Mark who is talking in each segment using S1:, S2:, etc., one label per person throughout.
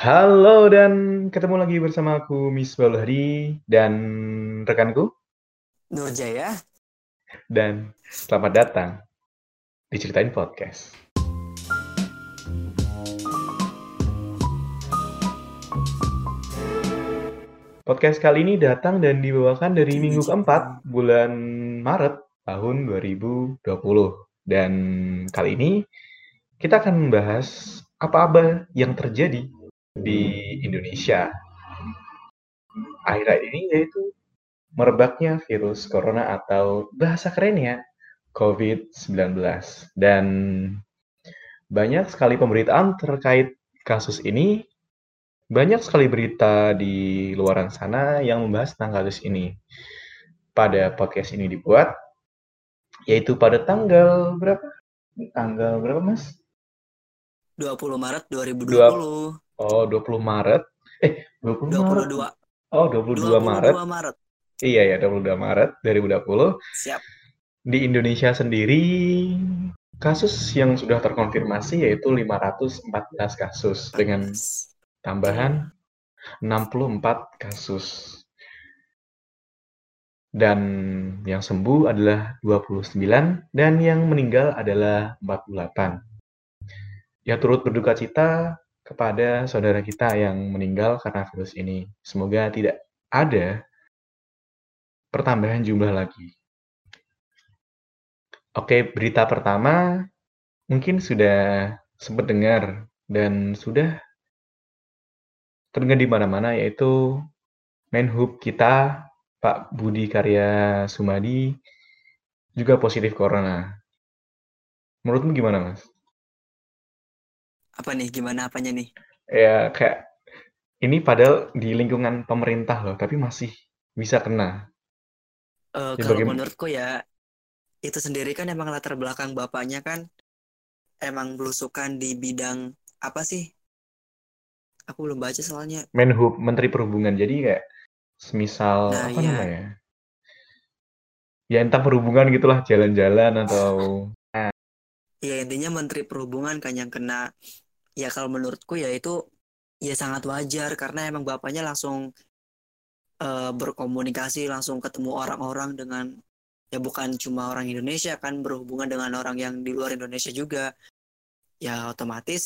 S1: Halo dan ketemu lagi bersama aku Miss Hadi dan rekanku
S2: Nurjaya
S1: dan selamat datang di Ceritain Podcast. Podcast kali ini datang dan dibawakan dari minggu keempat bulan Maret tahun 2020. Dan kali ini kita akan membahas apa-apa yang terjadi di Indonesia akhir-akhir ini yaitu merebaknya virus corona atau bahasa kerennya COVID-19. Dan banyak sekali pemberitaan terkait kasus ini banyak sekali berita di luaran sana yang membahas tentang kasus ini. Pada podcast ini dibuat, yaitu pada tanggal berapa? Tanggal berapa, Mas?
S2: 20 Maret 2020.
S1: Oh, 20 Maret. Eh, 20 Maret.
S2: 22.
S1: Oh, 22, 22 Maret.
S2: Maret.
S1: Iya ya, 22 Maret 2020.
S2: Siap.
S1: Di Indonesia sendiri kasus yang sudah terkonfirmasi yaitu 514 kasus dengan tambahan 64 kasus. Dan yang sembuh adalah 29 dan yang meninggal adalah 48. Ya turut berduka cita kepada saudara kita yang meninggal karena virus ini. Semoga tidak ada pertambahan jumlah lagi. Oke, berita pertama mungkin sudah sempat dengar dan sudah terdengar di mana-mana yaitu Menhub kita Pak Budi Karya Sumadi juga positif corona. Menurutmu gimana, Mas?
S2: Apa nih? Gimana apanya nih?
S1: Ya, kayak ini padahal di lingkungan pemerintah loh, tapi masih bisa kena.
S2: Uh, ya, kalau bagaimana? menurutku ya, itu sendiri kan emang latar belakang bapaknya kan emang belusukan di bidang apa sih? Aku belum baca soalnya.
S1: Menhub, Menteri Perhubungan. Jadi kayak semisal nah, apa iya. namanya? Ya entah perhubungan gitulah, jalan-jalan atau
S2: Ya intinya Menteri Perhubungan kan yang kena ya kalau menurutku ya itu ya sangat wajar karena emang bapaknya langsung uh, berkomunikasi langsung ketemu orang-orang dengan ya bukan cuma orang Indonesia kan berhubungan dengan orang yang di luar Indonesia juga ya otomatis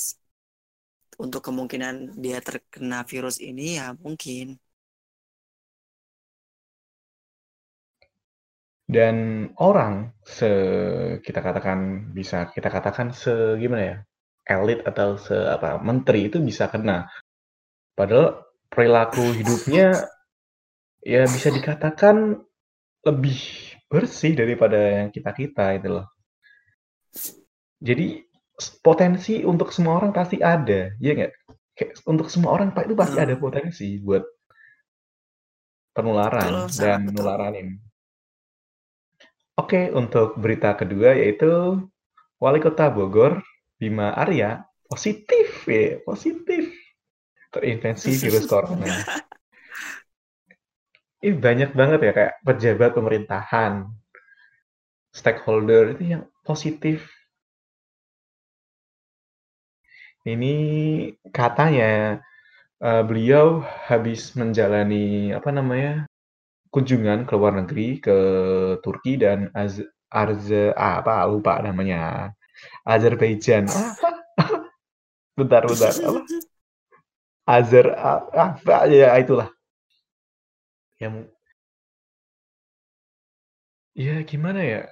S2: untuk kemungkinan dia terkena virus ini ya mungkin.
S1: Dan orang se kita katakan bisa kita katakan se gimana ya? Elit atau se apa menteri itu bisa kena. Padahal perilaku hidupnya ya bisa dikatakan lebih bersih daripada yang kita-kita itu loh. Jadi potensi untuk semua orang pasti ada, ya nggak? Untuk semua orang pak itu pasti ada potensi buat penularan betul, dan menularanin. Oke, untuk berita kedua yaitu Wali Kota Bogor, Bima Arya, positif ya, positif. Terinfeksi virus corona. Ini banyak banget ya kayak pejabat pemerintahan, stakeholder itu yang positif. Ini katanya, uh, beliau habis menjalani, apa namanya, kunjungan ke luar negeri, ke Turki dan Az Arze apa, lupa namanya, Azerbaijan. Bentar bentar, apa? Azer apa, ya itulah. Yang Ya gimana ya?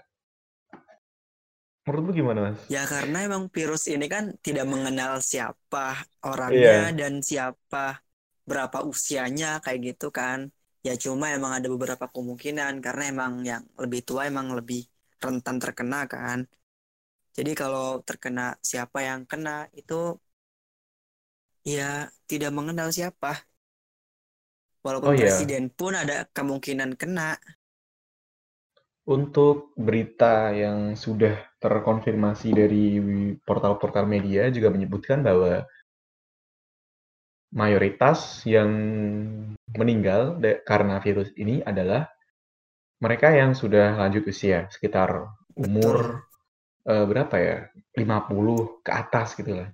S1: Menurutmu gimana, Mas?
S2: Ya karena emang virus ini kan tidak mengenal siapa orangnya yeah. dan siapa berapa usianya kayak gitu kan. Ya cuma emang ada beberapa kemungkinan karena emang yang lebih tua emang lebih rentan terkena kan. Jadi kalau terkena siapa yang kena itu ya tidak mengenal siapa. Walaupun oh, iya. presiden pun ada kemungkinan kena.
S1: Untuk berita yang sudah terkonfirmasi dari portal-portal media juga menyebutkan bahwa mayoritas yang meninggal karena virus ini adalah mereka yang sudah lanjut usia, sekitar umur uh, berapa ya? 50 ke atas gitu lah.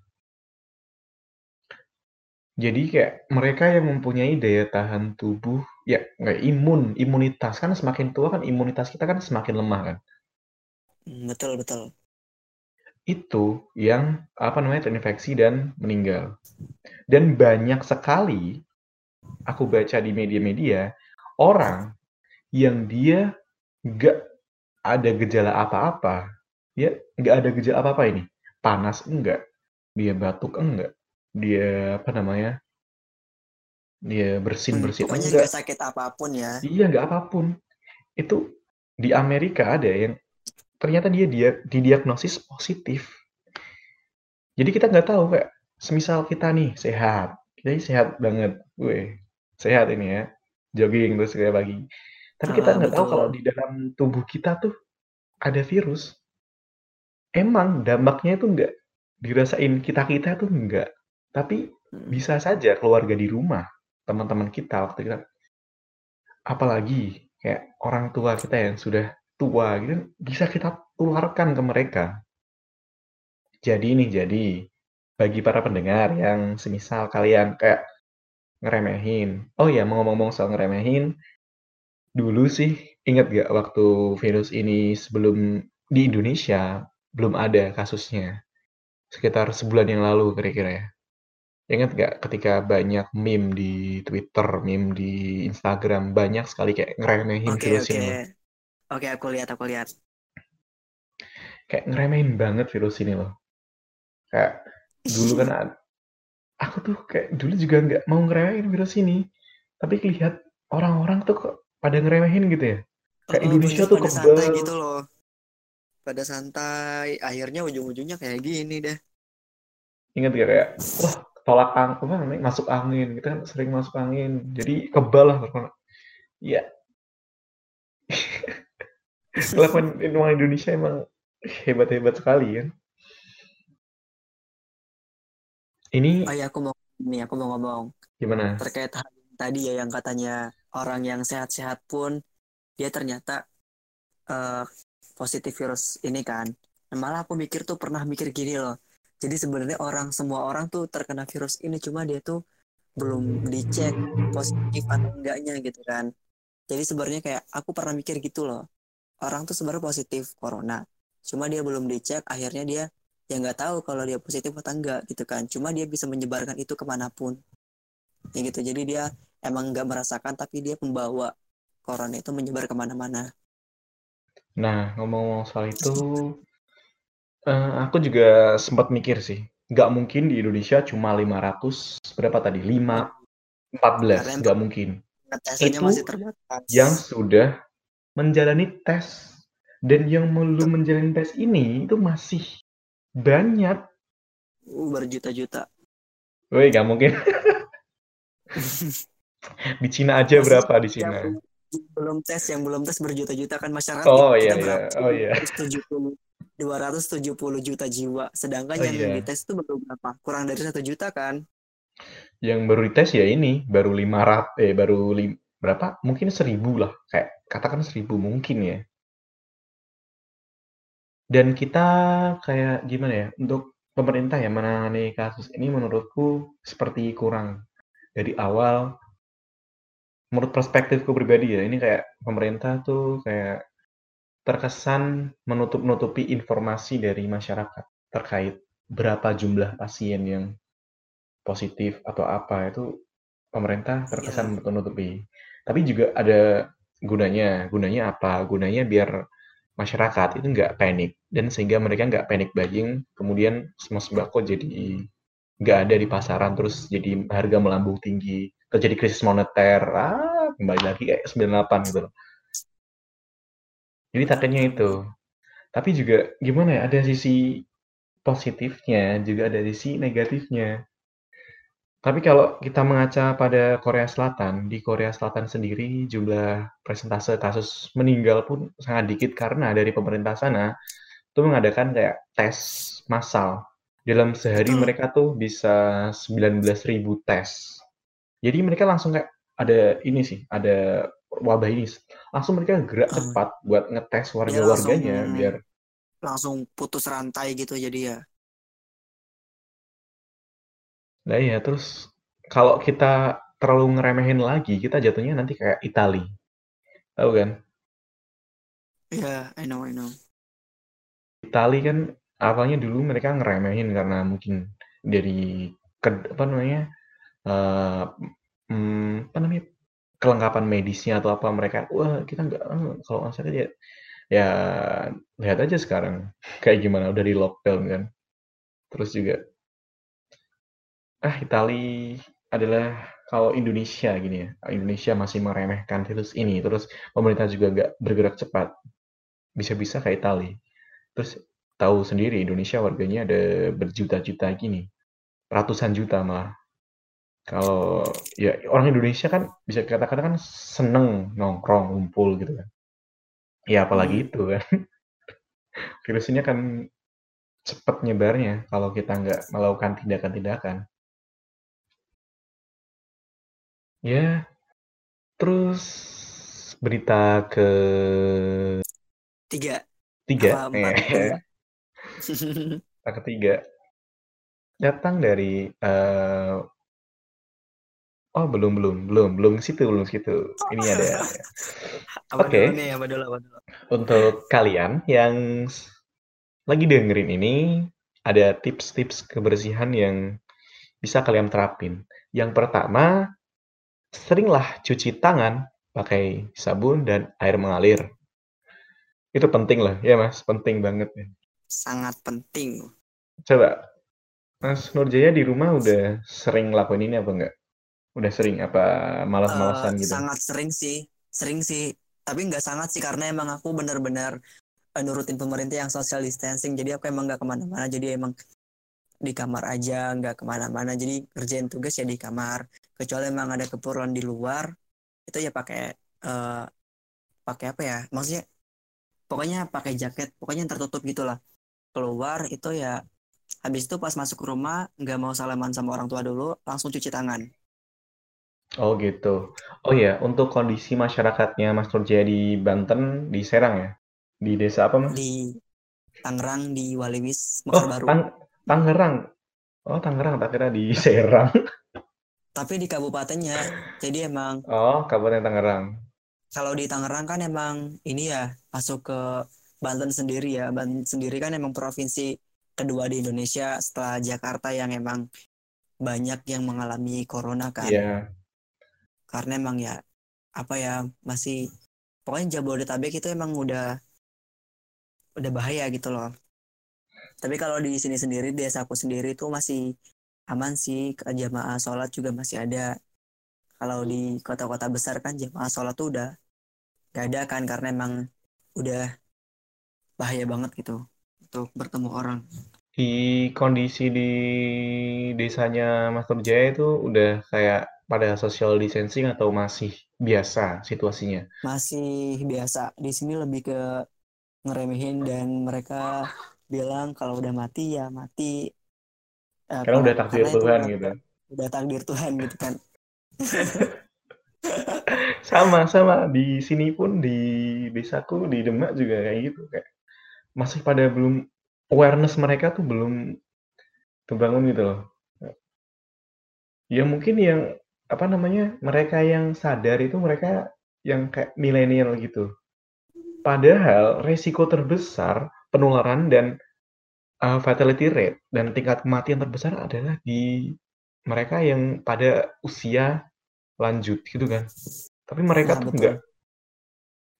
S1: Jadi kayak mereka yang mempunyai daya tahan tubuh, ya nggak imun, imunitas kan semakin tua kan imunitas kita kan semakin lemah kan.
S2: Hmm, betul betul.
S1: Itu yang apa namanya terinfeksi dan meninggal. Dan banyak sekali aku baca di media-media orang yang dia nggak ada gejala apa-apa, ya nggak ada gejala apa-apa ini, panas enggak, dia batuk enggak, dia apa namanya dia bersin bersin
S2: hmm, pokoknya
S1: enggak.
S2: sakit apa pun ya.
S1: Iya nggak apa pun. Itu di Amerika ada yang ternyata dia dia didiagnosis positif. Jadi kita nggak tahu kayak semisal kita nih sehat. Kita ini sehat banget. Gue sehat ini ya. Jogging terus kayak pagi. Tapi kita ah, nggak tahu kalau di dalam tubuh kita tuh ada virus emang dampaknya itu nggak dirasain kita kita tuh enggak tapi hmm. bisa saja keluarga di rumah, teman-teman kita waktu kita apalagi kayak orang tua kita yang sudah tua gitu bisa kita tularkan ke mereka. Jadi ini jadi bagi para pendengar yang semisal kalian kayak ngeremehin. Oh ya, mau ngomong-ngomong soal ngeremehin, dulu sih ingat gak waktu virus ini sebelum di Indonesia belum ada kasusnya sekitar sebulan yang lalu kira-kira ya. Ingat nggak ketika banyak meme di Twitter, meme di Instagram, banyak sekali kayak ngeremehin
S2: okay, virus okay. ini. Oke, okay, aku lihat, aku lihat.
S1: Kayak ngeremehin banget virus ini loh. Kayak dulu kan aku tuh kayak dulu juga nggak mau ngeremehin virus ini, tapi lihat orang-orang tuh kok pada ngeremehin gitu ya. Kayak oh, Indonesia tuh kebal.
S2: gitu loh. Pada santai, akhirnya ujung-ujungnya kayak gini deh.
S1: Ingat gak kayak, wah tolak angin apa namanya masuk angin. Kita kan sering masuk angin. Jadi kebal lah iya. Kelakuan orang Indonesia emang hebat-hebat sekali kan ini
S2: oh ya aku mau ini aku mau ngomong.
S1: Gimana?
S2: Terkait hal tadi ya yang katanya orang yang sehat-sehat pun dia ternyata uh, positif virus ini kan malah aku mikir tuh pernah mikir gini loh jadi sebenarnya orang semua orang tuh terkena virus ini cuma dia tuh belum dicek positif atau enggaknya gitu kan. Jadi sebenarnya kayak aku pernah mikir gitu loh. Orang tuh sebenarnya positif corona. Cuma dia belum dicek akhirnya dia ya nggak tahu kalau dia positif atau enggak gitu kan. Cuma dia bisa menyebarkan itu ke mana pun. Ya gitu. Jadi dia emang nggak merasakan tapi dia pembawa corona itu menyebar ke mana-mana.
S1: Nah, ngomong-ngomong soal itu, Uh, aku juga sempat mikir sih, nggak mungkin di Indonesia cuma 500 berapa tadi? 5 14, nggak mungkin. Itu masih yang sudah menjalani tes dan yang belum menjalani tes ini itu masih banyak.
S2: Uh, berjuta-juta.
S1: Woi, nggak mungkin. Di Cina aja Masih berapa di Cina?
S2: Belum tes, yang belum tes berjuta-juta kan masyarakat
S1: Oh iya iya. Oh iya.
S2: 270 juta jiwa. Sedangkan oh, yang iya. dites itu baru berapa? Kurang dari satu juta kan?
S1: Yang baru dites ya ini baru 500 eh baru lim, berapa? Mungkin seribu lah. Kayak katakan seribu mungkin ya. Dan kita kayak gimana ya untuk pemerintah ya menangani kasus ini menurutku seperti kurang dari awal menurut perspektifku pribadi ya ini kayak pemerintah tuh kayak terkesan menutup-nutupi informasi dari masyarakat terkait berapa jumlah pasien yang positif atau apa itu pemerintah terkesan yeah. menutupi. Tapi juga ada gunanya. Gunanya apa? Gunanya biar masyarakat itu nggak panik dan sehingga mereka nggak panik buying, kemudian semua sembako jadi nggak ada di pasaran terus jadi harga melambung tinggi, terjadi krisis moneter, ah kembali lagi kayak 98 gitu loh. Jadi takutnya itu. Tapi juga gimana ya, ada sisi positifnya, juga ada sisi negatifnya. Tapi kalau kita mengaca pada Korea Selatan, di Korea Selatan sendiri jumlah presentase kasus meninggal pun sangat dikit karena dari pemerintah sana itu mengadakan kayak tes massal. Dalam sehari mereka tuh bisa 19.000 tes. Jadi mereka langsung kayak ada ini sih, ada wabah ini langsung mereka gerak cepat buat ngetes warga-warganya biar
S2: langsung putus rantai gitu jadi ya
S1: nah ya terus kalau kita terlalu ngeremehin lagi, kita jatuhnya nanti kayak Itali. Tahu kan?
S2: Iya, yeah, I know, I know.
S1: Itali kan awalnya dulu mereka ngeremehin karena mungkin dari ke, apa namanya uh, hmm, apa namanya kelengkapan medisnya atau apa mereka wah kita nggak uh, kalau nggak salah ya ya lihat aja sekarang. Kayak gimana udah di lockdown kan. Terus juga ah Itali adalah kalau Indonesia gini ya Indonesia masih meremehkan virus ini. Terus pemerintah juga nggak bergerak cepat. Bisa-bisa kayak Itali. Terus tahu sendiri Indonesia warganya ada berjuta-juta gini. Ratusan juta malah kalau ya orang Indonesia kan bisa katakan kan seneng nongkrong ngumpul gitu kan. Ya apalagi hmm. itu kan. Virus ini kan cepat nyebarnya kalau kita nggak melakukan tindakan-tindakan. Ya terus berita ke
S2: tiga.
S1: Tiga? Eh. ketiga. Datang dari uh, Oh, belum belum belum belum situ belum situ. Ini ada. Oke. Okay. Untuk kalian yang lagi dengerin ini, ada tips-tips kebersihan yang bisa kalian terapin. Yang pertama, seringlah cuci tangan pakai sabun dan air mengalir. Itu penting lah, ya mas, penting banget ya.
S2: Sangat penting.
S1: Coba, Mas Nurjaya di rumah udah sering lakuin ini apa enggak? Udah sering apa malas-malasan uh, gitu?
S2: Sangat sering sih, sering sih. Tapi nggak sangat sih karena emang aku benar-benar uh, nurutin pemerintah yang social distancing. Jadi aku emang nggak ke mana-mana. Jadi emang di kamar aja, nggak ke mana-mana. Jadi kerjain tugas ya di kamar. Kecuali emang ada keperluan di luar, itu ya pakai uh, pakai apa ya? Maksudnya pokoknya pakai jaket, pokoknya yang tertutup gitulah. Keluar itu ya habis itu pas masuk ke rumah nggak mau salaman sama orang tua dulu, langsung cuci tangan
S1: Oh gitu. Oh ya, untuk kondisi masyarakatnya Mas Turjaya di Banten, di Serang ya? Di desa apa Mas?
S2: Di Tangerang, di Waliwis, Oh,
S1: Baru. Tang Tangerang. Oh, Tangerang, tak kira di Serang.
S2: Tapi di kabupatennya, jadi emang
S1: Oh, Kabupaten Tangerang.
S2: kalau di Tangerang kan emang ini ya masuk ke Banten sendiri ya. Banten sendiri kan emang provinsi kedua di Indonesia setelah Jakarta yang emang banyak yang mengalami corona kan.
S1: Iya
S2: karena emang ya apa ya masih pokoknya Jabodetabek itu emang udah udah bahaya gitu loh. Tapi kalau di sini sendiri di desaku sendiri itu masih aman sih jamaah sholat juga masih ada. Kalau di kota-kota besar kan jamaah sholat tuh udah gak ada kan karena emang udah bahaya banget gitu untuk bertemu orang.
S1: Di kondisi di desanya Mas Jaya itu udah kayak pada social distancing atau masih biasa situasinya?
S2: Masih biasa. Di sini lebih ke ngeremehin dan mereka bilang kalau udah mati ya mati.
S1: Eh, karena udah takdir Tuhan gitu.
S2: Udah takdir Tuhan gitu kan.
S1: sama sama di sini pun di desaku di Demak juga kayak gitu kayak masih pada belum awareness mereka tuh belum terbangun gitu loh. Ya mungkin yang apa namanya, mereka yang sadar itu mereka yang kayak milenial gitu. Padahal resiko terbesar penularan dan uh, fatality rate dan tingkat kematian terbesar adalah di mereka yang pada usia lanjut gitu kan. Tapi mereka nah, tuh nggak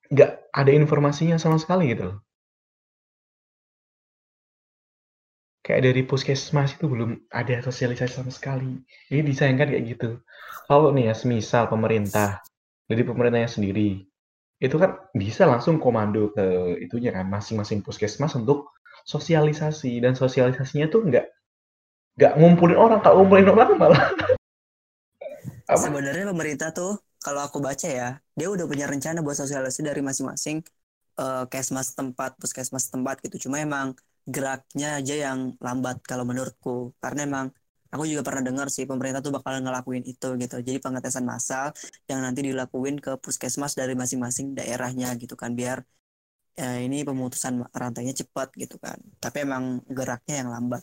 S1: nggak ada informasinya sama sekali gitu loh. Kayak dari puskesmas itu belum ada sosialisasi sama sekali. Ini disayangkan kayak gitu. Kalau nih ya semisal pemerintah, jadi pemerintahnya sendiri, itu kan bisa langsung komando ke itunya kan, masing-masing puskesmas untuk sosialisasi. Dan sosialisasinya tuh nggak nggak ngumpulin orang, kalau ngumpulin orang malah.
S2: Sebenarnya pemerintah tuh, kalau aku baca ya, dia udah punya rencana buat sosialisasi dari masing-masing uh, kesmas tempat, puskesmas tempat gitu. Cuma emang geraknya aja yang lambat kalau menurutku. Karena emang aku juga pernah dengar sih pemerintah tuh bakal ngelakuin itu gitu. Jadi pengetesan massal yang nanti dilakuin ke puskesmas dari masing-masing daerahnya gitu kan biar ya ini pemutusan rantainya cepat gitu kan. Tapi emang geraknya yang lambat.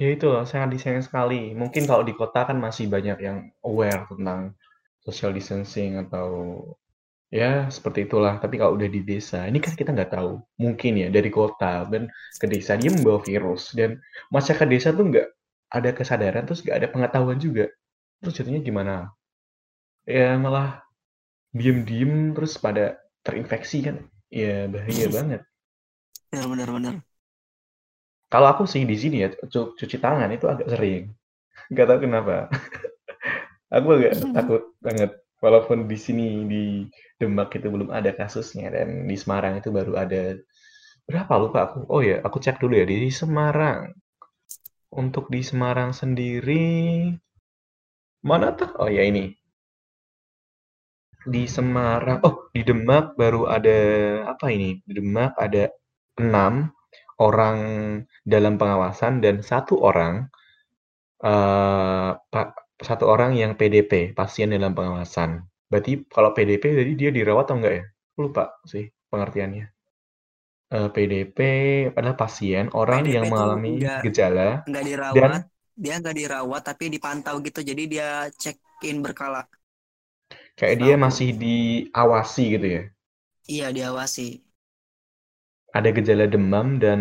S1: Ya itu loh, sangat disayang sekali. Mungkin kalau di kota kan masih banyak yang aware tentang social distancing atau ya seperti itulah. Tapi kalau udah di desa, ini kan kita nggak tahu. Mungkin ya dari kota dan ke desa dia membawa virus dan masyarakat desa tuh nggak ada kesadaran terus nggak ada pengetahuan juga. Terus jadinya gimana? Ya malah diem-diem terus pada terinfeksi kan. Ya bahaya banget.
S2: Benar benar benar.
S1: Kalau aku sih di sini ya, cu cuci tangan itu agak sering. Nggak tahu kenapa. aku agak takut banget. Walaupun di sini di Demak itu belum ada kasusnya dan di Semarang itu baru ada berapa lupa aku. Oh ya, aku cek dulu ya di Semarang. Untuk di Semarang sendiri mana tuh? Oh ya ini. Di Semarang, oh di Demak baru ada apa ini? Di Demak ada 6 orang dalam pengawasan dan satu orang uh, satu orang yang PDP, pasien dalam pengawasan. Berarti kalau PDP jadi dia dirawat atau enggak ya? Lupa sih pengertiannya. Uh, eh, PDP adalah pasien orang PDP yang mengalami enggak, gejala
S2: enggak dirawat, dan dia enggak dirawat tapi dipantau gitu. Jadi dia check in berkala.
S1: Kayak dia masih diawasi gitu ya?
S2: Iya, diawasi
S1: ada gejala demam dan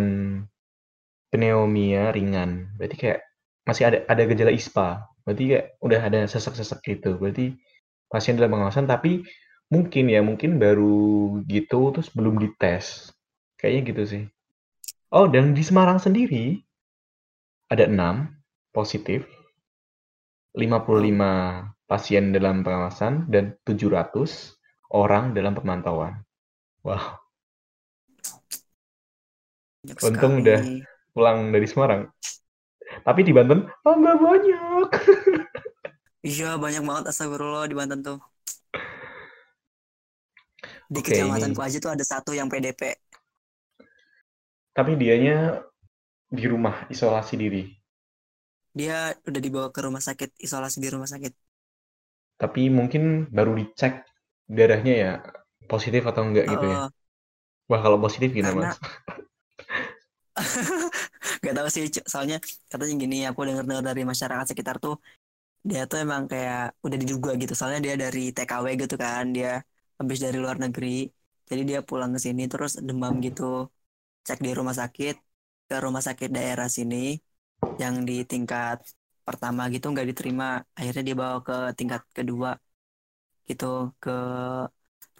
S1: pneumonia ringan. Berarti kayak masih ada ada gejala ISPA. Berarti kayak udah ada sesak-sesak gitu. Berarti pasien dalam pengawasan tapi mungkin ya, mungkin baru gitu terus belum dites. Kayaknya gitu sih. Oh, dan di Semarang sendiri ada enam positif, 55 pasien dalam pengawasan dan 700 orang dalam pemantauan. Wow. Banyak Untung sekali. udah pulang dari Semarang. Tapi di Banten, oh, nggak banyak.
S2: iya, banyak banget astagfirullah di Banten tuh. Di okay, kecamatanku aja tuh ada satu yang PDP.
S1: Tapi dianya di rumah isolasi diri.
S2: Dia udah dibawa ke rumah sakit, isolasi di rumah sakit.
S1: Tapi mungkin baru dicek darahnya ya positif atau enggak uh, gitu ya. Wah, kalau positif gimana, Mas?
S2: Gak tahu sih soalnya katanya gini aku dengar dengar dari masyarakat sekitar tuh dia tuh emang kayak udah diduga gitu. Soalnya dia dari TKW gitu kan dia habis dari luar negeri. Jadi dia pulang ke sini terus demam gitu. Cek di rumah sakit ke rumah sakit daerah sini yang di tingkat pertama gitu nggak diterima. Akhirnya dia bawa ke tingkat kedua gitu ke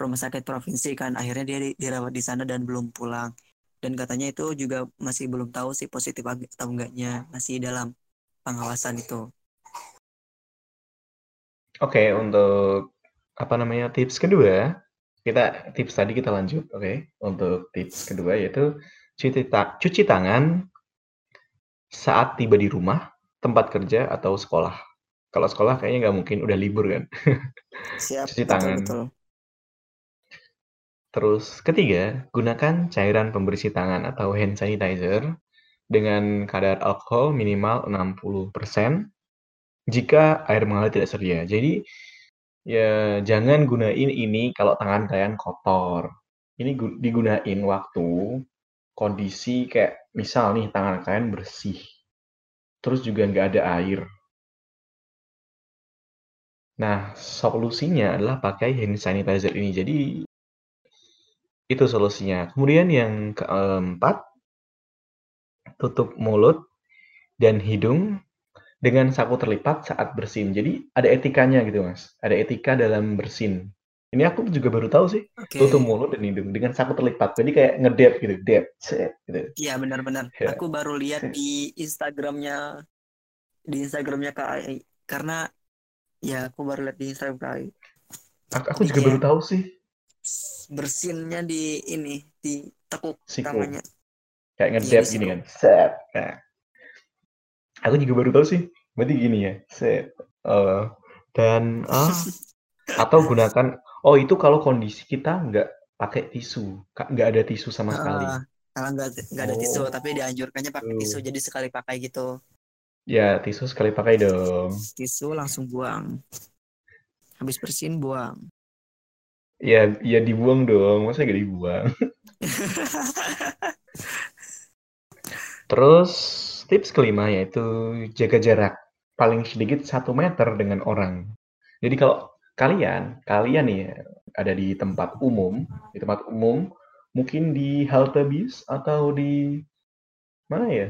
S2: rumah sakit provinsi kan. Akhirnya dia dirawat di sana dan belum pulang dan katanya itu juga masih belum tahu sih positif atau enggaknya masih dalam pengawasan itu.
S1: Oke, okay, untuk apa namanya tips kedua, kita tips tadi kita lanjut, oke? Okay? Untuk tips kedua yaitu cuci, ta cuci tangan saat tiba di rumah, tempat kerja atau sekolah. Kalau sekolah kayaknya nggak mungkin udah libur kan.
S2: Siap, cuci tangan. Betul, betul.
S1: Terus ketiga, gunakan cairan pembersih tangan atau hand sanitizer dengan kadar alkohol minimal 60% jika air mengalir tidak sedia. Jadi ya jangan gunain ini kalau tangan kalian kotor. Ini digunain waktu kondisi kayak misal nih tangan kalian bersih. Terus juga nggak ada air. Nah, solusinya adalah pakai hand sanitizer ini. Jadi itu solusinya. Kemudian yang keempat, tutup mulut dan hidung dengan saku terlipat saat bersin. Jadi ada etikanya gitu mas. Ada etika dalam bersin. Ini aku juga baru tahu sih. Okay. Tutup mulut dan hidung dengan saku terlipat. Jadi kayak ngedep gitu, dep,
S2: gitu. Iya benar-benar. Ya. Aku baru lihat di Instagramnya, di Instagramnya Kak Karena ya aku baru lihat di Instagram Kak
S1: Aku, aku juga baru tahu sih
S2: bersinnya di ini di tekuk Siku. namanya.
S1: Kayak ngedep iya, gini kan? set. Nah. aku juga baru tahu sih. Berarti gini ya. Set. Uh, dan uh, atau gunakan oh itu kalau kondisi kita nggak pakai tisu. Nggak ada tisu sama sekali. uh,
S2: kalau nggak nggak ada oh. tisu tapi dianjurkannya pakai uh. tisu jadi sekali pakai gitu.
S1: Ya tisu sekali pakai dong.
S2: Tisu langsung buang. Habis bersin buang
S1: Ya, ya dibuang dong. Masa gak dibuang? Terus tips kelima yaitu jaga jarak paling sedikit satu meter dengan orang. Jadi kalau kalian, kalian nih ada di tempat umum, di tempat umum, mungkin di halte bis atau di mana ya?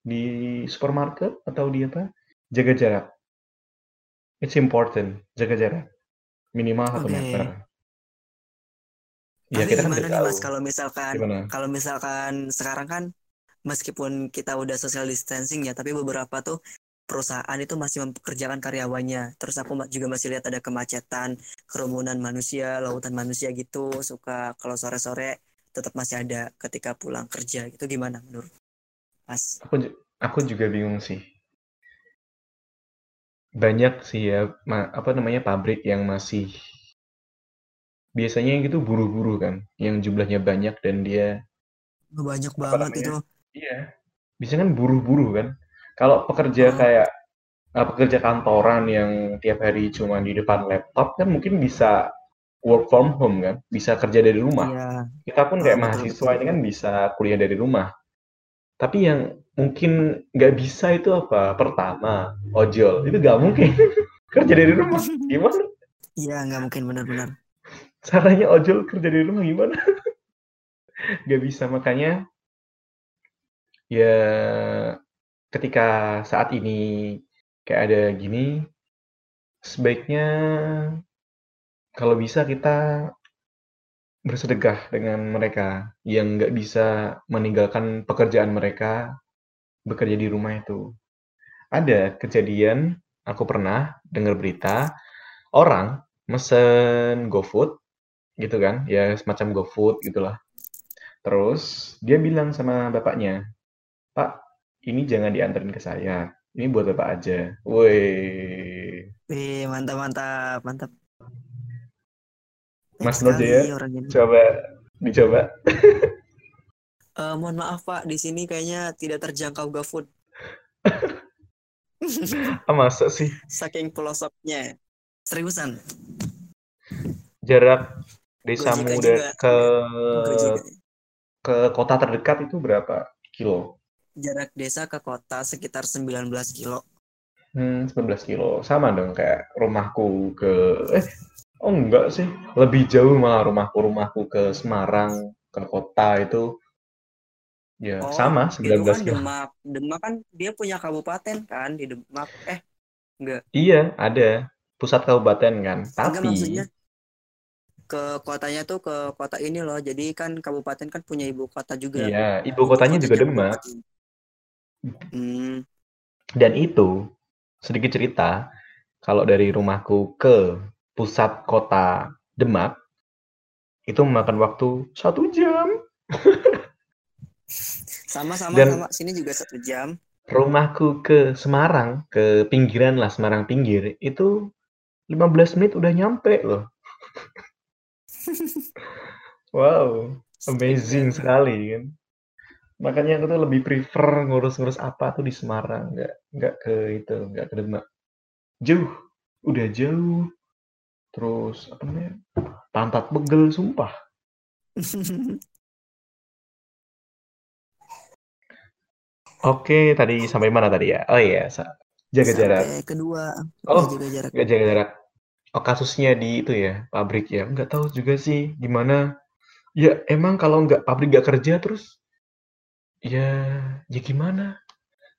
S1: Di supermarket atau di apa? Jaga jarak. It's important, jaga jarak. Minimal satu okay. meter.
S2: Ya, Tapi kita kan gimana nih Mas kalau misalkan kalau misalkan sekarang kan meskipun kita udah social distancing ya, tapi beberapa tuh perusahaan itu masih mempekerjakan karyawannya. Terus aku juga masih lihat ada kemacetan, kerumunan manusia, lautan manusia gitu. Suka kalau sore-sore tetap masih ada ketika pulang kerja. Itu gimana menurut Mas?
S1: Aku aku juga bingung sih. Banyak sih ya apa namanya pabrik yang masih biasanya gitu buru-buru kan, yang jumlahnya banyak dan dia
S2: banyak banget itu.
S1: Iya. Biasanya kan buru-buru kan kalau pekerja hmm. kayak uh, pekerja kantoran yang tiap hari cuma di depan laptop kan mungkin bisa work from home kan, bisa kerja dari rumah. Iya. Kita pun kayak oh, mahasiswa betul. ini kan bisa kuliah dari rumah. Tapi yang mungkin nggak bisa itu apa? Pertama, ojol. Itu nggak mungkin kerja dari rumah. Gimana?
S2: Iya, nggak mungkin benar-benar.
S1: Caranya ojol kerja dari rumah gimana? Nggak bisa makanya ya ketika saat ini kayak ada gini, sebaiknya kalau bisa kita bersedekah dengan mereka yang nggak bisa meninggalkan pekerjaan mereka bekerja di rumah itu. Ada kejadian, aku pernah dengar berita, orang mesen GoFood gitu kan, ya semacam GoFood gitulah. Terus dia bilang sama bapaknya, "Pak, ini jangan diantarin ke saya. Ini buat Bapak aja. Woi.
S2: Wih, mantap mantap, mantap.
S1: Mas Nojo ya. Coba dicoba.
S2: uh, mohon maaf Pak, di sini kayaknya tidak terjangkau GoFood.
S1: ah, masa sih?
S2: Saking pelosoknya. Seriusan.
S1: Jarak desamu dari ke ke kota terdekat itu berapa kilo?
S2: jarak desa ke kota sekitar 19 kilo.
S1: Hmm, 19 kilo. Sama dong kayak rumahku ke eh oh enggak sih, lebih jauh malah rumahku rumahku ke Semarang ke kota itu ya oh, sama 19 itu kan
S2: kilo. Demak. Demak kan dia punya kabupaten kan di Demak. Eh, enggak.
S1: Iya, ada pusat kabupaten kan. Tapi maksudnya
S2: ke kotanya tuh ke kota ini loh. Jadi kan kabupaten kan punya ibu kota juga.
S1: Iya, ibu kotanya juga Demak. Hmm. Dan itu, sedikit cerita, kalau dari rumahku ke pusat kota Demak, itu memakan waktu satu jam.
S2: Sama-sama, sama. Sini juga satu jam.
S1: Rumahku ke Semarang, ke pinggiran lah, Semarang pinggir, itu 15 menit udah nyampe loh. wow, amazing sekali kan makanya aku tuh lebih prefer ngurus-ngurus apa tuh di Semarang nggak nggak ke itu nggak ke Demak jauh udah jauh terus apa namanya pantat begel sumpah Oke, tadi sampai mana tadi ya? Oh iya, jaga sampai jarak.
S2: kedua.
S1: Oh, jaga jarak. Jaga jarak. Oh, kasusnya di itu ya, pabrik ya. Nggak tahu juga sih gimana. Ya, emang kalau nggak pabrik nggak kerja terus Ya, ya gimana?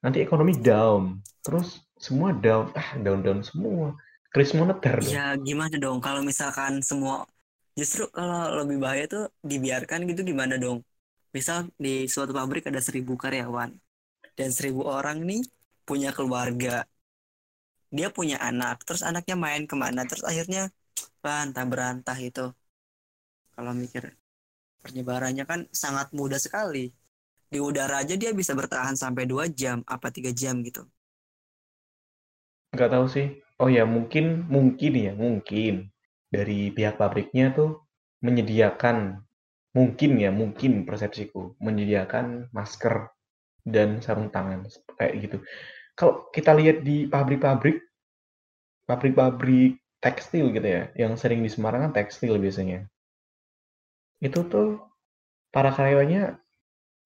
S1: Nanti ekonomi down, terus semua down, ah down-down semua. Krisis moneter
S2: dong. Ya gimana dong kalau misalkan semua justru kalau lebih bahaya tuh dibiarkan gitu gimana dong? Misal di suatu pabrik ada seribu karyawan dan seribu orang nih punya keluarga, dia punya anak, terus anaknya main ke mana, terus akhirnya bantah berantah itu. Kalau mikir penyebarannya kan sangat mudah sekali. Di udara aja dia bisa bertahan sampai dua jam apa tiga jam gitu.
S1: Nggak tahu sih. Oh ya mungkin mungkin ya mungkin. Dari pihak pabriknya tuh menyediakan mungkin ya mungkin persepsiku menyediakan masker dan sarung tangan kayak gitu kalau kita lihat di pabrik-pabrik pabrik-pabrik tekstil gitu ya yang sering di Semarang kan tekstil biasanya itu tuh para karyawannya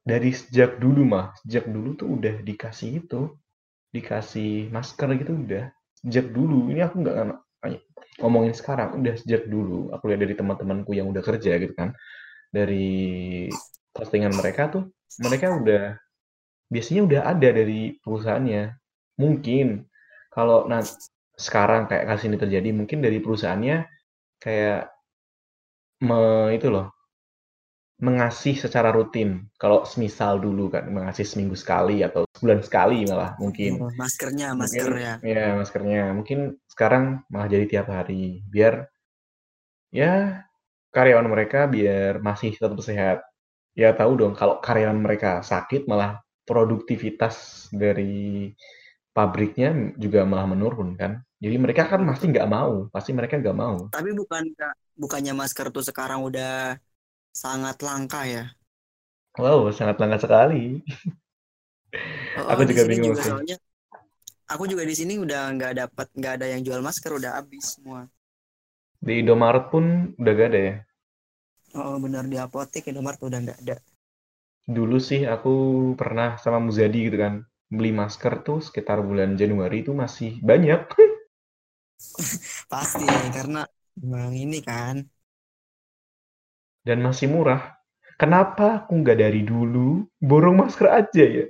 S1: dari sejak dulu mah, sejak dulu tuh udah dikasih itu, dikasih masker gitu udah sejak dulu. Ini aku nggak ngomongin sekarang, udah sejak dulu. Aku lihat dari teman-temanku yang udah kerja gitu kan, dari postingan mereka tuh, mereka udah biasanya udah ada dari perusahaannya. Mungkin kalau nah sekarang kayak kasus ini terjadi, mungkin dari perusahaannya kayak me, itu loh mengasih secara rutin. Kalau semisal dulu kan mengasih seminggu sekali atau sebulan sekali malah mungkin.
S2: Oh, maskernya, maskernya.
S1: Mungkin, ya maskernya. Mungkin sekarang malah jadi tiap hari biar ya karyawan mereka biar masih tetap sehat. Ya tahu dong kalau karyawan mereka sakit malah produktivitas dari pabriknya juga malah menurun kan. Jadi mereka kan pasti nggak mau, pasti mereka nggak mau.
S2: Tapi bukan bukannya masker tuh sekarang udah sangat langka ya.
S1: Wow, sangat langka sekali.
S2: Oh, aku juga bingung juga, sih. Soalnya, aku juga di sini udah nggak dapat nggak ada yang jual masker udah habis semua.
S1: Di Indomaret pun udah gak ada ya?
S2: Oh benar di apotek Indomaret udah nggak ada.
S1: Dulu sih aku pernah sama Muzadi gitu kan beli masker tuh sekitar bulan Januari itu masih banyak.
S2: Pasti karena memang ini kan
S1: dan masih murah. Kenapa aku nggak dari dulu borong masker aja ya?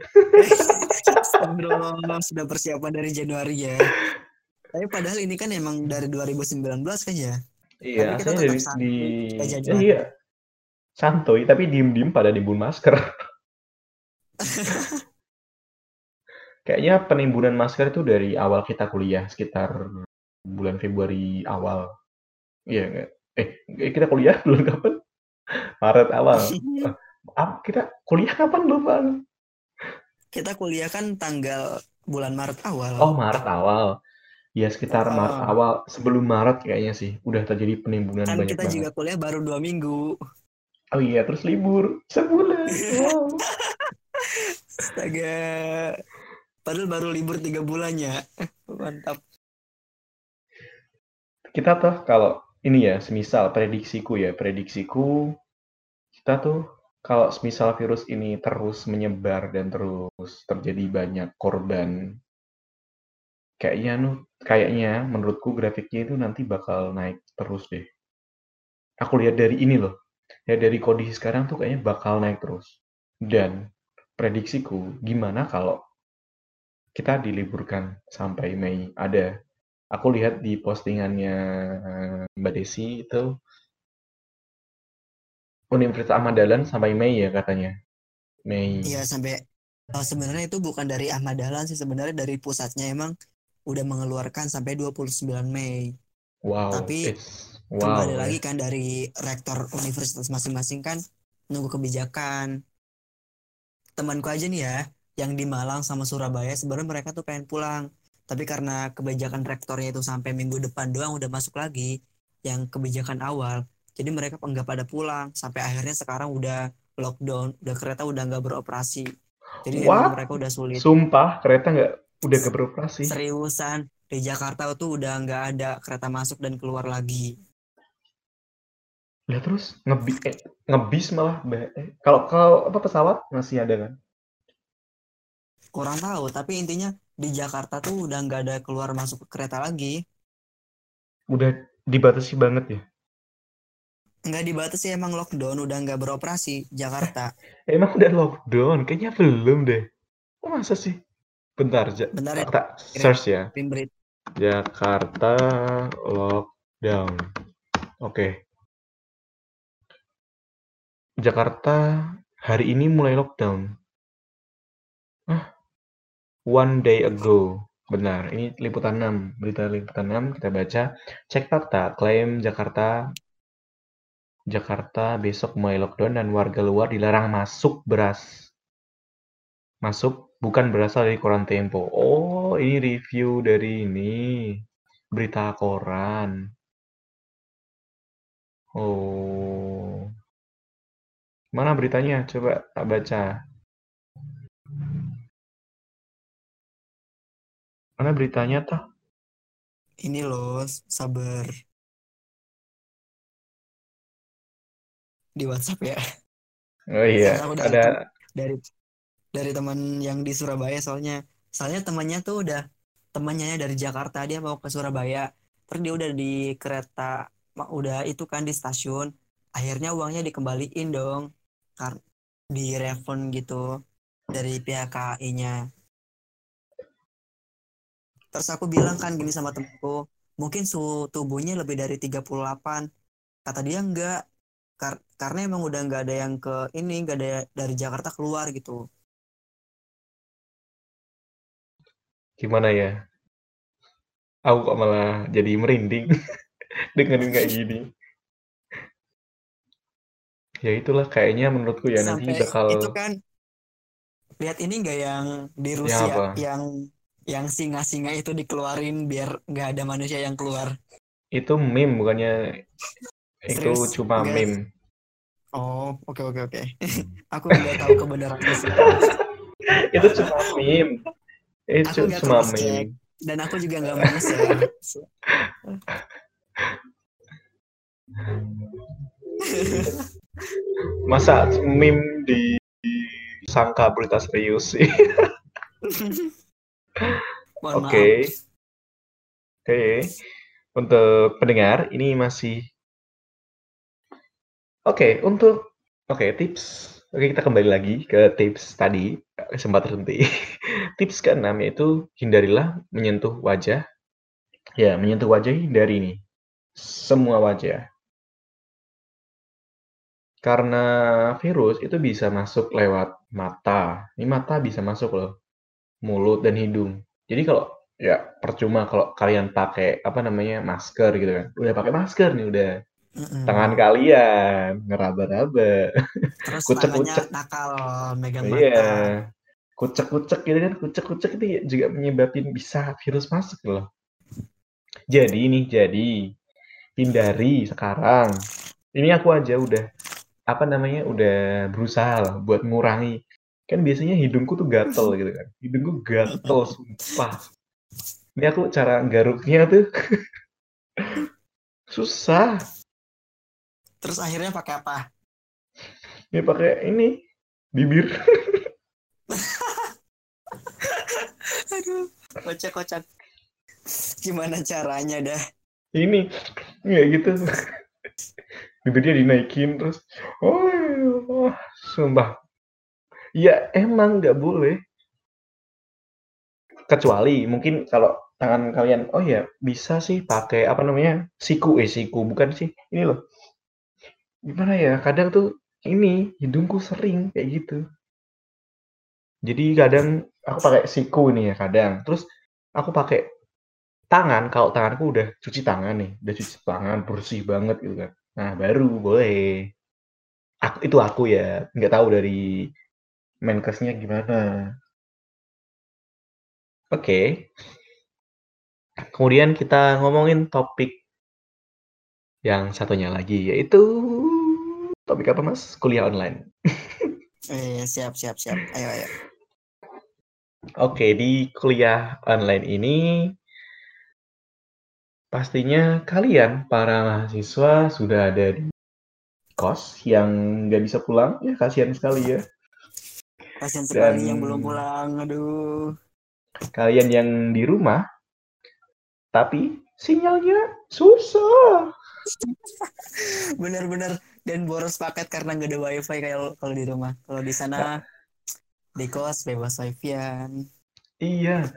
S2: Astagfirullah, sudah persiapan dari Januari ya. Tapi padahal ini kan emang dari 2019 kan ya?
S1: Iya, saya dari di ya, iya. Santuy, tapi diem-diem pada nimbun masker. Kayaknya penimbunan masker itu dari awal kita kuliah sekitar bulan Februari awal. Iya, eh kita kuliah bulan kapan? Maret awal. Ah, kita kuliah kapan lupa?
S2: Kita kuliah kan tanggal bulan Maret awal.
S1: Oh, Maret awal. Ya sekitar oh. Maret awal sebelum Maret kayaknya sih udah terjadi penimbunan kan banyak
S2: kita banget. juga kuliah baru dua minggu.
S1: Oh iya terus libur sebulan. Wow.
S2: Astaga. Padahal baru libur tiga bulannya. Mantap.
S1: Kita tuh kalau ini ya, semisal prediksiku ya, prediksiku kita tuh kalau semisal virus ini terus menyebar dan terus terjadi banyak korban, kayaknya nuh, kayaknya menurutku grafiknya itu nanti bakal naik terus deh. Aku lihat dari ini loh, ya dari kondisi sekarang tuh kayaknya bakal naik terus. Dan prediksiku, gimana kalau kita diliburkan sampai Mei? Ada aku lihat di postingannya eh, Mbak Desi itu Universitas Ahmad Dahlan sampai Mei ya katanya. Mei.
S2: Iya sampai oh, sebenarnya itu bukan dari Ahmad Dahlan sih sebenarnya dari pusatnya emang udah mengeluarkan sampai 29 Mei.
S1: Wow.
S2: Tapi wow, kembali ya. lagi kan dari rektor universitas masing-masing kan nunggu kebijakan. Temanku aja nih ya, yang di Malang sama Surabaya sebenarnya mereka tuh pengen pulang. Tapi karena kebijakan rektornya itu sampai minggu depan doang udah masuk lagi yang kebijakan awal jadi mereka enggak pada pulang. Sampai akhirnya sekarang udah lockdown udah kereta udah nggak beroperasi. Jadi mereka udah sulit.
S1: Sumpah kereta nggak udah nggak beroperasi?
S2: seriusan di Jakarta tuh udah nggak ada kereta masuk dan keluar lagi.
S1: Ya terus ngebis eh, ngebis malah eh, kalau kalau apa pesawat masih ada kan
S2: kurang tahu tapi intinya di Jakarta tuh udah nggak ada keluar masuk kereta lagi.
S1: Udah dibatasi banget ya?
S2: Nggak dibatasi emang lockdown udah nggak beroperasi Jakarta.
S1: emang udah lockdown? Kayaknya belum deh. Oh, masa sih? Bentar, ja Bentar ya. search ya. Jakarta lockdown. Oke. Okay. Jakarta hari ini mulai lockdown. Ah, One day ago. Benar, ini liputan 6, berita liputan 6 kita baca. Cek fakta, klaim Jakarta Jakarta besok mulai lockdown dan warga luar dilarang masuk beras. Masuk bukan berasal dari koran Tempo. Oh, ini review dari ini. Berita koran. Oh. Mana beritanya? Coba tak baca. Mana beritanya tuh?
S2: Ini loh, sabar. Di WhatsApp ya.
S1: Oh iya, ada
S2: dari dari teman yang di Surabaya soalnya soalnya temannya tuh udah temannya dari Jakarta dia mau ke Surabaya terus dia udah di kereta udah itu kan di stasiun akhirnya uangnya dikembaliin dong karena di refund gitu dari pihak KAI-nya terus aku bilang kan gini sama temanku mungkin suhu tubuhnya lebih dari 38 kata dia enggak. Kar karena emang udah nggak ada yang ke ini nggak ada dari Jakarta keluar gitu.
S1: Gimana ya? Aku kok malah jadi merinding dengerin kayak gini. Ya itulah kayaknya menurutku ya Sampai nanti bakal
S2: itu kan lihat ini nggak yang di Rusia ya yang yang singa-singa itu dikeluarin biar nggak ada manusia yang keluar.
S1: Itu meme bukannya itu cuma Enggak. meme.
S2: Oh oke okay, oke okay, oke. Okay. aku nggak tahu kebenaran itu
S1: itu cuma meme. Itu cuma meme.
S2: Dan aku juga nggak mau share.
S1: Masa meme di sangka berita serius sih oke okay. oke okay. untuk pendengar ini masih oke okay, untuk oke okay, tips Oke, kita kembali lagi ke tips tadi, sempat terhenti. tips keenam yaitu hindarilah menyentuh wajah. Ya, menyentuh wajah hindari nih. Semua wajah. Karena virus itu bisa masuk lewat mata. Ini mata bisa masuk loh. Mulut dan hidung. Jadi kalau ya percuma kalau kalian pakai apa namanya masker gitu kan. Udah pakai masker nih udah. Mm-mm. tangan kalian ngeraba-raba.
S2: Terus kucek-kucek. nakal megang mata.
S1: Iya kucek-kucek gitu kan kucek-kucek itu juga menyebabkan bisa virus masuk loh. Jadi ini jadi hindari sekarang. Ini aku aja udah apa namanya udah berusaha lah buat ngurangi kan biasanya hidungku tuh gatel gitu kan hidungku gatel sumpah ini aku cara garuknya tuh susah
S2: Terus akhirnya pakai apa?
S1: Ya pakai ini bibir.
S2: Aduh, kocak-kocak. Gimana caranya dah?
S1: Ini, ya gitu. Bibirnya dinaikin terus, oh, oh sumpah. Ya emang nggak boleh. Kecuali mungkin kalau tangan kalian, oh ya bisa sih pakai apa namanya siku eh siku bukan sih ini loh Gimana ya, kadang tuh ini, hidungku sering kayak gitu. Jadi kadang aku pakai siku nih ya kadang, terus aku pakai tangan, kalau tanganku udah cuci tangan nih, udah cuci tangan bersih banget gitu kan. Nah, baru boleh. Aku itu aku ya, nggak tahu dari Menkesnya gimana. Oke. Kemudian kita ngomongin topik yang satunya lagi, yaitu Topik apa Mas? Kuliah online.
S2: eh, siap, siap, siap. Ayo, ayo.
S1: Oke, di kuliah online ini pastinya kalian para mahasiswa sudah ada di kos yang nggak bisa pulang ya kasihan sekali ya
S2: kasihan sekali yang belum pulang aduh.
S1: kalian yang di rumah tapi sinyalnya susah.
S2: Bener-bener dan boros paket karena nggak ada wifi kayak kalau di rumah. Kalau di sana di kos bebas wifi-an.
S1: Iya.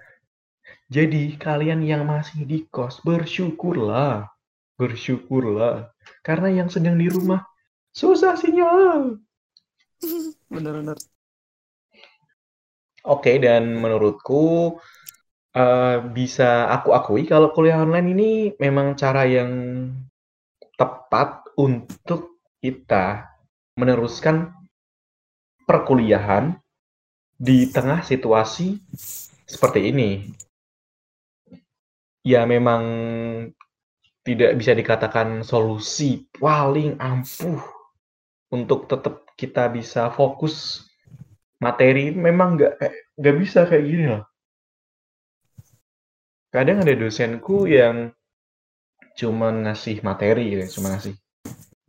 S1: Jadi kalian yang masih di kos bersyukurlah. Bersyukurlah. Karena yang sedang di rumah susah sinyal.
S2: Bener-bener
S1: oke dan menurutku uh, bisa aku akui kalau kuliah online ini memang cara yang tepat untuk kita meneruskan perkuliahan di tengah situasi seperti ini. Ya memang tidak bisa dikatakan solusi paling ampuh untuk tetap kita bisa fokus materi memang nggak nggak bisa kayak gini loh. Kadang ada dosenku yang cuma ngasih materi gitu, cuma ngasih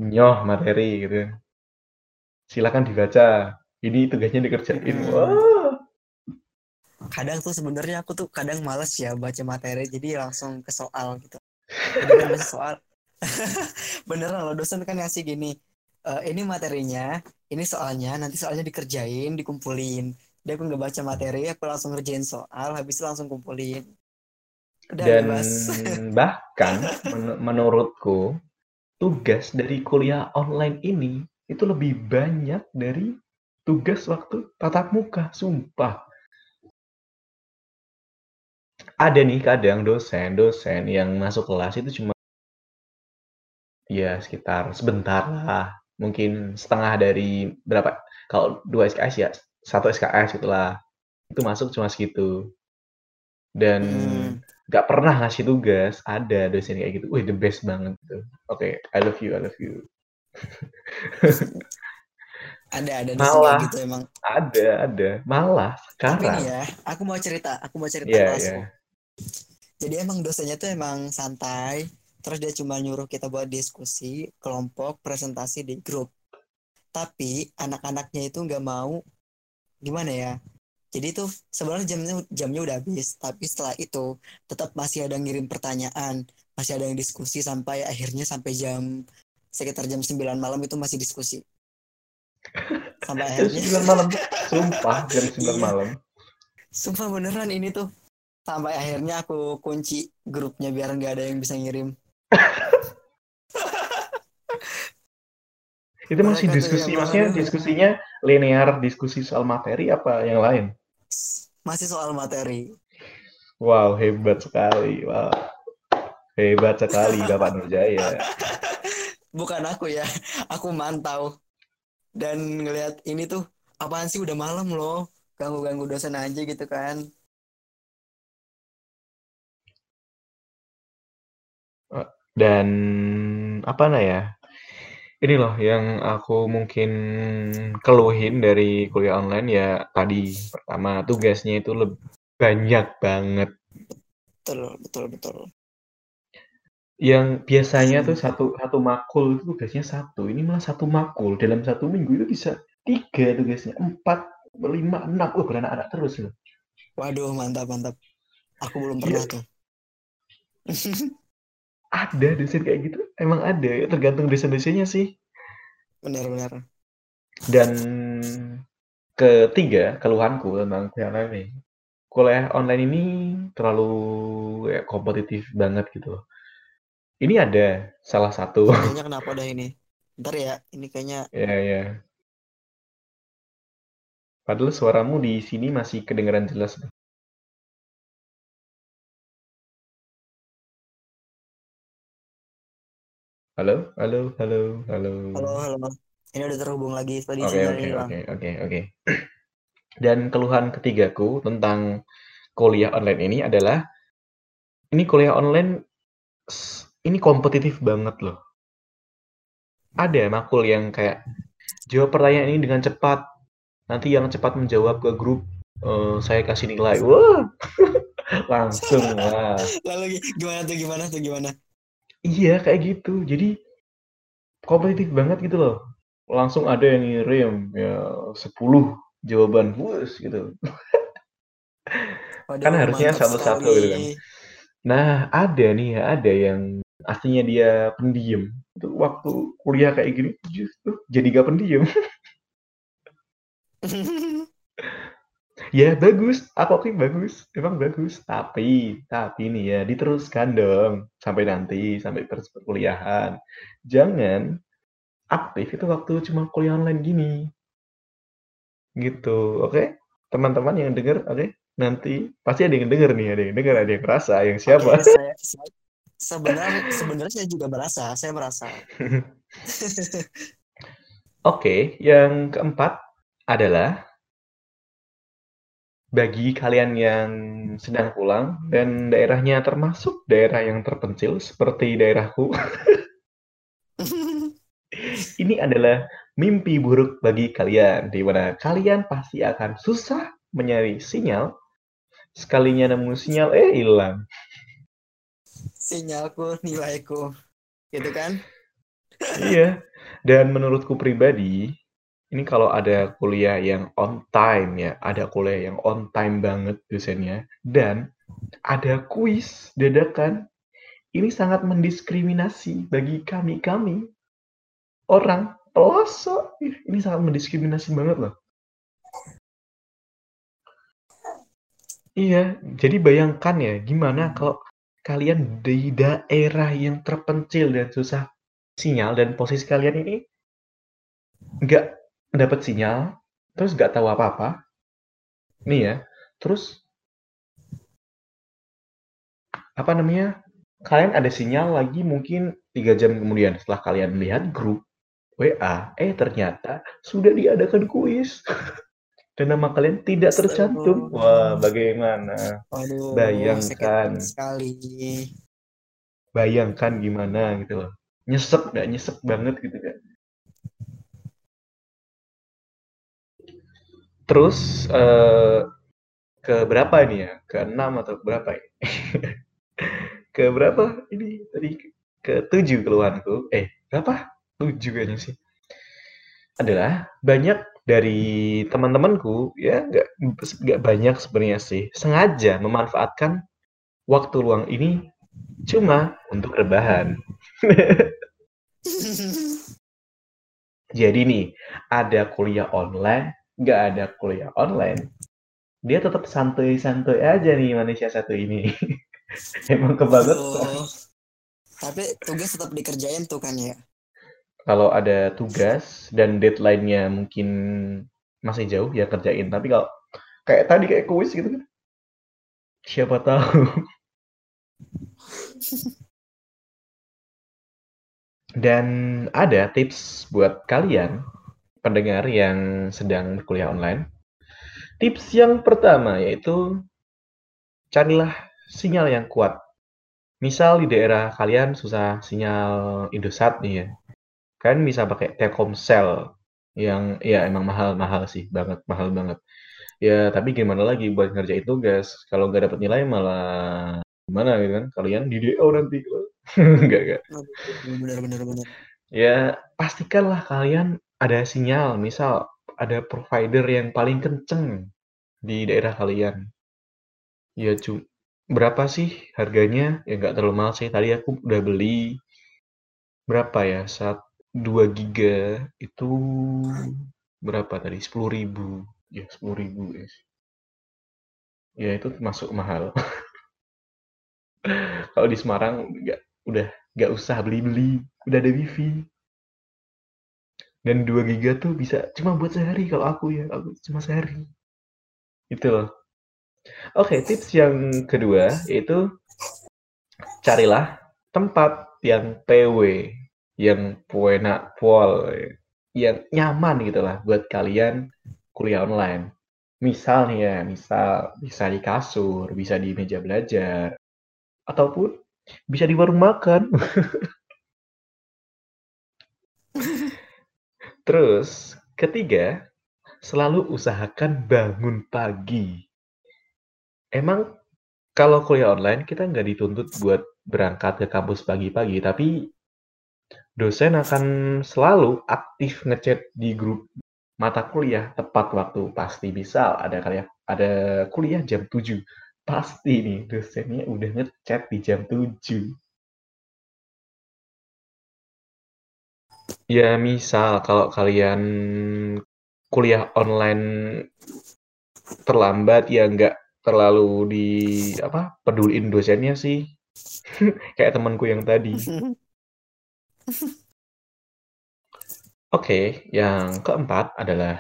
S1: nyoh materi gitu. Silakan dibaca. ini tugasnya dikerjain hmm. wah
S2: kadang tuh sebenarnya aku tuh kadang males ya baca materi jadi langsung ke soal gitu jadi kan soal beneran loh dosen kan ngasih gini e, ini materinya ini soalnya nanti soalnya dikerjain dikumpulin. Dia aku nggak baca materi aku langsung ngerjain soal habis itu langsung kumpulin.
S1: Udah dan bahkan men menurutku tugas dari kuliah online ini itu lebih banyak dari tugas waktu tatap muka sumpah. Ada nih kadang dosen-dosen yang masuk kelas itu cuma ya sekitar sebentar lah, mungkin setengah dari berapa? Kalau dua SKS ya satu SKS itulah itu masuk cuma segitu. Dan hmm. nggak hmm. pernah ngasih tugas ada dosen kayak gitu. Wih the best banget tuh oke okay, I love you I love you.
S2: Ada ada malah. gitu emang.
S1: Ada ada. Malah sekarang.
S2: Tapi ya aku mau cerita aku mau cerita yeah, yeah. Jadi emang dosanya tuh emang santai, terus dia cuma nyuruh kita buat diskusi, kelompok, presentasi di grup. Tapi anak-anaknya itu nggak mau gimana ya? Jadi tuh sebenarnya jamnya jamnya udah habis, tapi setelah itu tetap masih ada ngirim pertanyaan, masih ada yang diskusi sampai akhirnya sampai jam sekitar jam 9 malam itu masih diskusi.
S1: Sampai akhirnya 9 malam. Sumpah jam 9 iya. malam.
S2: Sumpah beneran ini tuh sampai akhirnya aku kunci grupnya biar nggak ada yang bisa ngirim
S1: itu masih diskusi maksudnya diskusinya linear diskusi soal materi apa yang lain?
S2: Masih soal materi.
S1: Wow hebat sekali wow. Hebat sekali bapak Nurjaya.
S2: Bukan aku ya aku mantau. Dan ngelihat ini tuh apaan sih udah malam loh. Ganggu-ganggu dosen aja gitu kan
S1: Dan apa nah ya? Ini loh yang aku mungkin keluhin dari kuliah online ya tadi pertama tugasnya itu lebih banyak banget.
S2: Betul, betul, betul.
S1: Yang biasanya tuh satu satu makul itu tugasnya satu, ini malah satu makul dalam satu minggu itu bisa tiga tugasnya, empat, lima, enam, wah beranak-anak terus loh.
S2: Waduh, mantap, mantap. Aku belum pernah ya. tuh.
S1: ada dosen kayak gitu? Emang ada? Ya tergantung dosen-dosennya sih.
S2: Benar-benar
S1: dan ketiga keluhanku tentang kuliah online ini kuliah online ini terlalu ya, kompetitif banget gitu ini ada salah satu.
S2: Kayaknya kenapa dah ini? Ntar ya ini kayaknya
S1: ya ya padahal suaramu di sini masih kedengaran jelas Halo, halo, halo, halo.
S2: Halo, halo. Ini udah terhubung lagi
S1: tadi Oke, oke, oke, oke, oke. Dan keluhan ketigaku tentang kuliah online ini adalah ini kuliah online ini kompetitif banget loh. Ada makul yang kayak jawab pertanyaan ini dengan cepat. Nanti yang cepat menjawab ke grup uh, saya kasih nilai. Wah. Langsung lah.
S2: Lalu gimana tuh gimana tuh gimana?
S1: Iya, kayak gitu. Jadi kompetitif banget gitu loh. Langsung ada yang ngirim ya 10 jawaban bus gitu. Waduh, kan harusnya satu-satu gitu kan. Nah, ada nih ya, ada yang aslinya dia pendiam. Itu waktu kuliah kayak gini justru jadi gak pendiam. Ya bagus, aku oke bagus, emang bagus. Tapi, tapi nih ya diteruskan dong sampai nanti, sampai perkuliahan. Jangan aktif itu waktu cuma kuliah online gini. Gitu, oke? Teman-teman yang denger, oke? Nanti pasti ada yang denger nih, ada yang denger, ada yang merasa, yang siapa? Oke,
S2: saya, saya, sebenarnya sebenarnya saya juga merasa, saya merasa.
S1: Oke, yang keempat adalah bagi kalian yang sedang pulang dan daerahnya termasuk daerah yang terpencil seperti daerahku. Ini adalah mimpi buruk bagi kalian di mana kalian pasti akan susah mencari sinyal. Sekalinya nemu sinyal eh hilang.
S2: Sinyalku, nilaiku. Gitu kan?
S1: iya. Dan menurutku pribadi, ini kalau ada kuliah yang on time ya, ada kuliah yang on time banget dosennya, dan ada kuis dadakan, ini sangat mendiskriminasi bagi kami-kami, orang pelosok. Ini sangat mendiskriminasi banget loh. Iya, jadi bayangkan ya, gimana kalau kalian di daerah yang terpencil dan susah sinyal dan posisi kalian ini nggak dapat sinyal, terus nggak tahu apa-apa. Nih ya, terus apa namanya? Kalian ada sinyal lagi mungkin tiga jam kemudian setelah kalian lihat grup WA, eh ternyata sudah diadakan kuis. Dan nama kalian tidak tercantum. Wah, bagaimana?
S2: Aduh,
S1: bayangkan
S2: sekali.
S1: Bayangkan gimana gitu loh. Nyesek gak nyesek banget gitu kan. Terus uh, ke berapa ini ya? Ke enam atau berapa ya? ke berapa ini tadi ke tujuh keluhanku. Eh berapa? Tujuh kayaknya sih. Adalah banyak dari teman-temanku ya nggak nggak banyak sebenarnya sih sengaja memanfaatkan waktu luang ini cuma untuk rebahan. Jadi nih ada kuliah online nggak ada kuliah online, dia tetap santuy-santuy aja nih manusia satu ini. Emang kebangetan. Oh,
S2: tapi tugas tetap dikerjain tuh kan ya?
S1: Kalau ada tugas dan deadline-nya mungkin masih jauh ya kerjain. Tapi kalau kayak tadi kayak kuis gitu kan, siapa tahu. Dan ada tips buat kalian pendengar yang sedang berkuliah online. Tips yang pertama yaitu carilah sinyal yang kuat. Misal di daerah kalian susah sinyal Indosat nih ya. Kalian bisa pakai Telkomsel yang ya emang mahal-mahal sih, banget mahal banget. Ya tapi gimana lagi buat ngerjain tugas, kalau nggak dapat nilai malah gimana gitu kan? Kalian di DO nanti. enggak enggak.
S2: Benar benar benar.
S1: Ya pastikanlah kalian ada sinyal, misal ada provider yang paling kenceng di daerah kalian. Ya, cu berapa sih harganya? Ya nggak terlalu mahal sih. Tadi aku udah beli berapa ya? Saat 2 giga itu berapa tadi? 10.000. Ya, 10.000 guys. Ya itu masuk mahal. Kalau di Semarang nggak udah nggak usah beli-beli, udah ada wifi. Dan 2 giga tuh bisa cuma buat sehari kalau aku ya, aku cuma sehari. Itu loh. Oke, tips yang kedua yaitu carilah tempat yang PW, yang puena pol, yang nyaman gitu lah buat kalian kuliah online. Misal nih ya, misal bisa di kasur, bisa di meja belajar, ataupun bisa di warung makan. Terus, ketiga, selalu usahakan bangun pagi. Emang kalau kuliah online kita nggak dituntut buat berangkat ke kampus pagi-pagi, tapi dosen akan selalu aktif ngechat di grup mata kuliah tepat waktu. Pasti bisa ada kuliah ada kuliah jam 7 pasti nih dosennya udah ngechat di jam 7 Ya misal kalau kalian kuliah online terlambat ya nggak terlalu di apa peduliin dosennya sih kayak temanku yang tadi. Oke, yang keempat adalah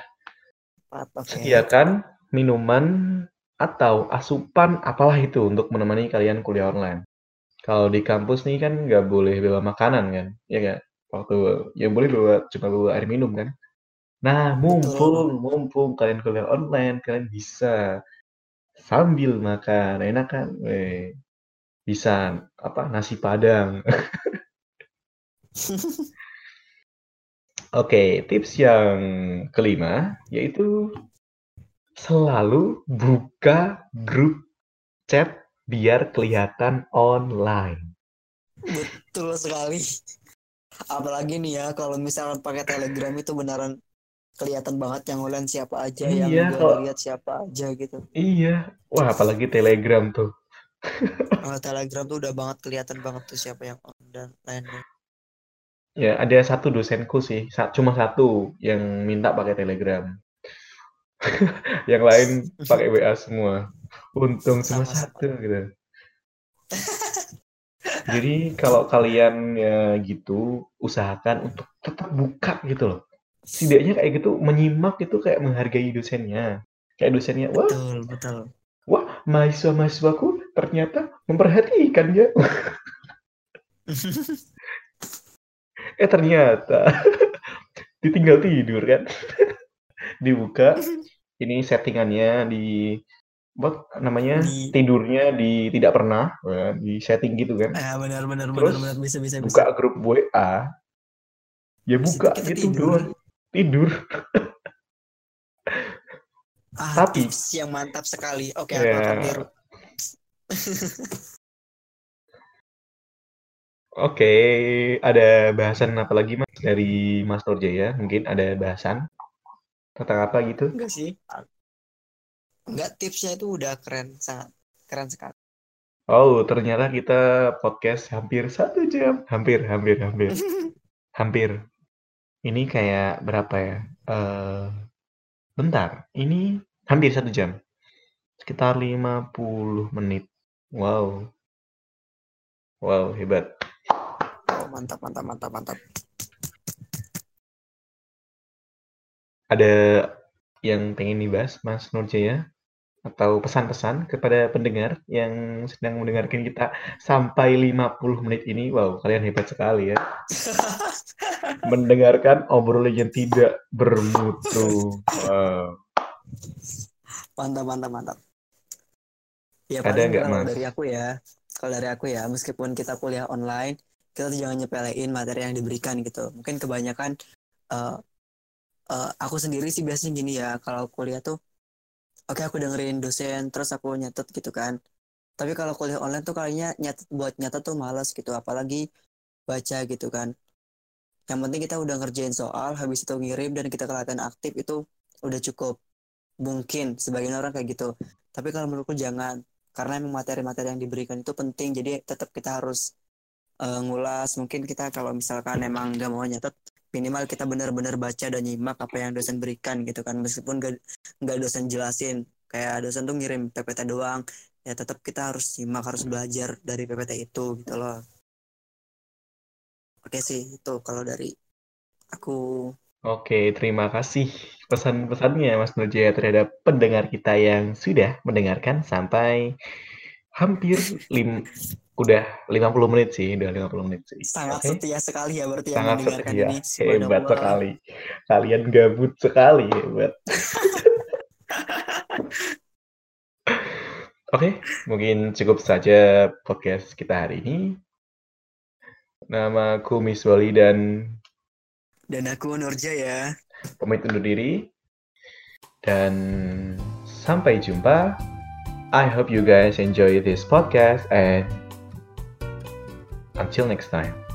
S1: sediakan minuman atau asupan apalah itu untuk menemani kalian kuliah online. Kalau di kampus nih kan nggak boleh bawa makanan kan, ya nggak? Waktu yang boleh bawa cuma bawa air minum kan. Nah mumpung mumpung kalian kuliah online kalian bisa sambil makan enak kan? Weh, bisa apa nasi padang. Oke, tips yang kelima yaitu selalu buka grup chat biar kelihatan online.
S2: Betul sekali apalagi nih ya kalau misalnya pakai telegram itu beneran kelihatan banget yang online siapa aja iya, yang kalau lihat siapa aja gitu.
S1: Iya. Wah apalagi telegram tuh.
S2: Oh, telegram tuh udah banget kelihatan banget tuh siapa yang on dan lain-lain.
S1: Ya ada satu dosenku sih cuma satu yang minta pakai telegram. Yang lain pakai WA semua. Untung cuma satu gitu jadi kalau kalian ya gitu usahakan untuk tetap buka gitu loh. Setidaknya kayak gitu menyimak itu kayak menghargai dosennya. Kayak dosennya wah
S2: betul betul.
S1: wah mahasiswa mahasiswaku ternyata memperhatikan ya. Eh ternyata ditinggal tidur kan? Dibuka ini settingannya di buat namanya di... tidurnya di tidak pernah ya, di setting gitu kan
S2: ah, benar benar Terus benar benar bisa bisa
S1: buka bisa. grup WA ya buka gitu tidur. doang tidur
S2: ah, tapi tips yang mantap sekali oke okay, ya. aku biru
S1: Oke, ada bahasan apa lagi mas dari Mas Nurjaya? Mungkin ada bahasan tentang apa gitu?
S2: Enggak sih. Enggak, tipsnya itu udah keren, sangat keren sekali.
S1: Oh, ternyata kita podcast hampir satu jam. Hampir, hampir, hampir. hampir. Ini kayak berapa ya? Uh, bentar, ini hampir satu jam. Sekitar 50 menit. Wow. Wow, hebat.
S2: Oh, mantap, mantap, mantap, mantap.
S1: Ada yang pengen dibahas, Mas Nurjaya? Atau pesan-pesan kepada pendengar yang sedang mendengarkan kita sampai 50 menit ini? Wow, kalian hebat sekali ya. mendengarkan obrolan yang tidak bermutu. Wow.
S2: Mantap, mantap, mantap. Ya, Ada nggak, Mas? Dari aku ya, kalau dari aku ya meskipun kita kuliah online kita tuh jangan nyepelein materi yang diberikan gitu mungkin kebanyakan uh, uh, aku sendiri sih biasanya gini ya kalau kuliah tuh oke okay, aku dengerin dosen terus aku nyatet gitu kan. Tapi kalau kuliah online tuh kayaknya nyatet buat nyatet tuh malas gitu apalagi baca gitu kan. Yang penting kita udah ngerjain soal habis itu ngirim dan kita kelihatan aktif itu udah cukup. Mungkin sebagian orang kayak gitu. Tapi kalau menurutku jangan karena memang materi-materi yang diberikan itu penting jadi tetap kita harus uh, ngulas. Mungkin kita kalau misalkan emang nggak mau nyatet minimal kita benar-benar baca dan nyimak apa yang dosen berikan gitu kan. Meskipun nggak dosen jelasin kayak dosen tuh ngirim PPT doang ya tetap kita harus nyimak harus belajar dari PPT itu gitu loh. Oke sih itu kalau dari aku.
S1: Oke, terima kasih pesan-pesannya Mas Nujaya terhadap pendengar kita yang sudah mendengarkan sampai hampir lim udah 50 menit sih, udah 50 menit sih.
S2: Sangat okay? setia sekali ya berarti
S1: Sangat yang mendengarkan setia. ini. Hebat sekali. Kalian gabut sekali, hebat. Oke, okay, mungkin cukup saja podcast kita hari ini. Nama aku Miss Wali dan
S2: dan aku Nurjaya.
S1: Pamit undur diri. Dan sampai jumpa. I hope you guys enjoy this podcast and until next time.